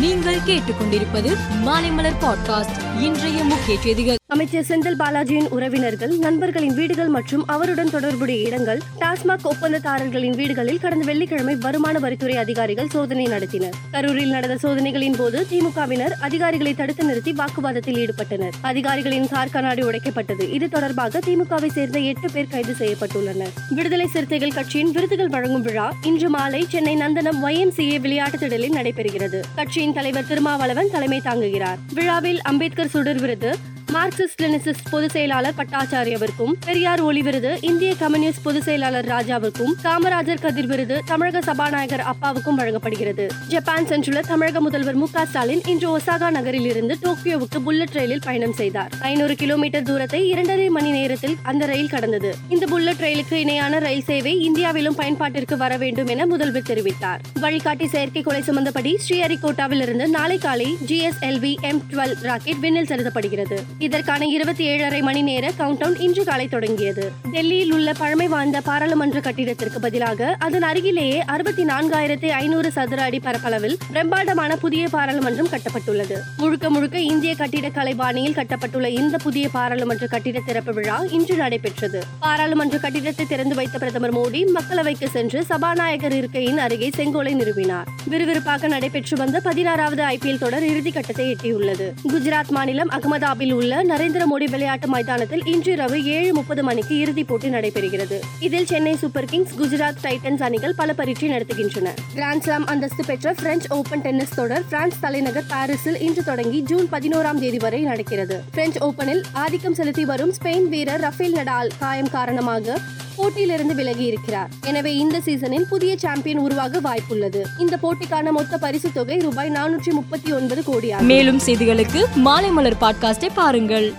நீங்கள் கேட்டுக்கொண்டிருப்பது மாலைமலர் பாட்காஸ்ட். இன்றைய முக்கிய செய்திகள். அமைச்சர் செந்தில் பாலாஜியின் உறவினர்கள் நண்பர்களின் வீடுகள் மற்றும் அவருடன் தொடர்புடைய இடங்கள் டாஸ்மாக் ஒப்பந்ததாரர்களின் வீடுகளில் கடந்த வெள்ளிக்கிழமை வருமான வரித்துறை அதிகாரிகள் சோதனை நடத்தினர். கரூரில் நடந்த சோதனைகளின் போது திமுகவினர் அதிகாரிகளை தடுத்து நிறுத்தி வாக்குவாதத்தில் ஈடுபட்டனர். அதிகாரிகளின் கார் கண்ணாடி உடைக்கப்பட்டது. இது தொடர்பாக திமுகவை சேர்ந்த எட்டு பேர் கைது செய்யப்பட்டுள்ளனர். விடுதலை சிறுத்தைகள் கட்சியின் விருதுகள் வழங்கும் விழா இன்று மாலை Chennai Nandanam Y M C A விளையாட்டு திடலில் நடைபெறுகிறது. கட்சியின் தலைவர் திருமாவளவன் தலைமை தாங்குகிறார். விழாவில் அம்பேத்கர் சுடர் விருது மார்க்சிஸ்ட் லெனிசிஸ்ட் பொதுச் செயலாளர் பட்டாச்சாரியவிற்கும் பெரியார் ஒளி விருது இந்திய கம்யூனிஸ்ட் பொதுச் செயலாளர் ராஜாவுக்கும் காமராஜர் கதிர் விருது தமிழக சபாநாயகர் அப்பாவுக்கும் வழங்கப்படுகிறது. ஜப்பான் சென்றுள்ள தமிழக முதல்வர் மு ஸ்டாலின் இன்று ஒசாகா நகரில் இருந்து டோக்கியோவுக்கு புல்லட் ரயிலில் பயணம் செய்தார். ஐநூறு கிலோமீட்டர் தூரத்தை இரண்டரை மணி நேரத்தில் அந்த ரயில் கடந்தது. இந்த புல்லட் ரயிலுக்கு இணையான ரயில் சேவை இந்தியாவிலும் பயன்பாட்டிற்கு வர வேண்டும் என முதல்வர் தெரிவித்தார். வழிகாட்டி செயற்கைக்கோளை சுமந்தபடி ஸ்ரீஹரிகோட்டாவில் இருந்து நாளை காலை ஜிஎஸ்எல்வி எம் டுவெல் ராக்கெட் விண்ணில் செலுத்தப்படுகிறது. இதற்கான இருபத்தி ஏழரை மணி நேர கவுண்டவுன் இன்று காலை தொடங்கியது. டெல்லியில் உள்ள பழமை வாய்ந்த பாராளுமன்ற கட்டிடத்திற்கு பதிலாக அதன் அருகிலேயே அறுபத்தி நான்காயிரத்தி ஐநூறு சதுர அடி பரப்பளவில் பிரம்மாண்டமான புதிய பாராளுமன்றம் கட்டப்பட்டுள்ளது. முழுக்க முழுக்க இந்திய கட்டிடக்கலை பாணியில் கட்டப்பட்டுள்ள இந்த புதிய பாராளுமன்ற கட்டிட திறப்பு விழா இன்று நடைபெற்றது. பாராளுமன்ற கட்டிடத்தை திறந்து வைத்த பிரதமர் மோடி மக்களவைக்கு சென்று சபாநாயகர் இருக்கையின் அருகே செங்கோலை நிறுவினார். விறுவிறுப்பாக நடைபெற்று வந்த பதினாறாவது ஐபிஎல் தொடர் இறுதிக்கட்டத்தை எட்டியுள்ளது. குஜராத் மாநிலம் அகமதாபில் உள்ள நரேந்திர மோடி விளையாட்டு மைதானத்தில் இன்று இரவு ஏழு முப்பது மணிக்கு இறுதிப் போட்டி நடைபெறுகிறது. இதில் Chennai Super Kings Gujarat Titans அணிகள் பல பரீட்சை நடத்துகின்றன. கிராண்ட்ஸ்லாம் அந்தஸ்து பெற்ற பிரெஞ்சு ஓபன் டென்னிஸ் தொடர் பிரான்ஸ் தலைநகர் பாரிஸில் இன்று தொடங்கி ஜூன் பதினோராம் தேதி வரை நடக்கிறது. பிரெஞ்சு ஓபனில் ஆதிக்கம் செலுத்தி வரும் ஸ்பெயின் வீரர் ரஃபேல் நடால் காயம் காரணமாக போட்டியிலிருந்து விலகி இருக்கிறார். எனவே இந்த சீசனில் புதிய சாம்பியன் உருவாக வாய்ப்புள்ளது. இந்த போட்டிக்கான மொத்த பரிசு தொகை ரூபாய் நானூற்றி முப்பத்தி ஒன்பது கோடி மேலும் செய்திகளுக்கு மாலைமலர் பாட்காஸ்டை பாருங்கள்.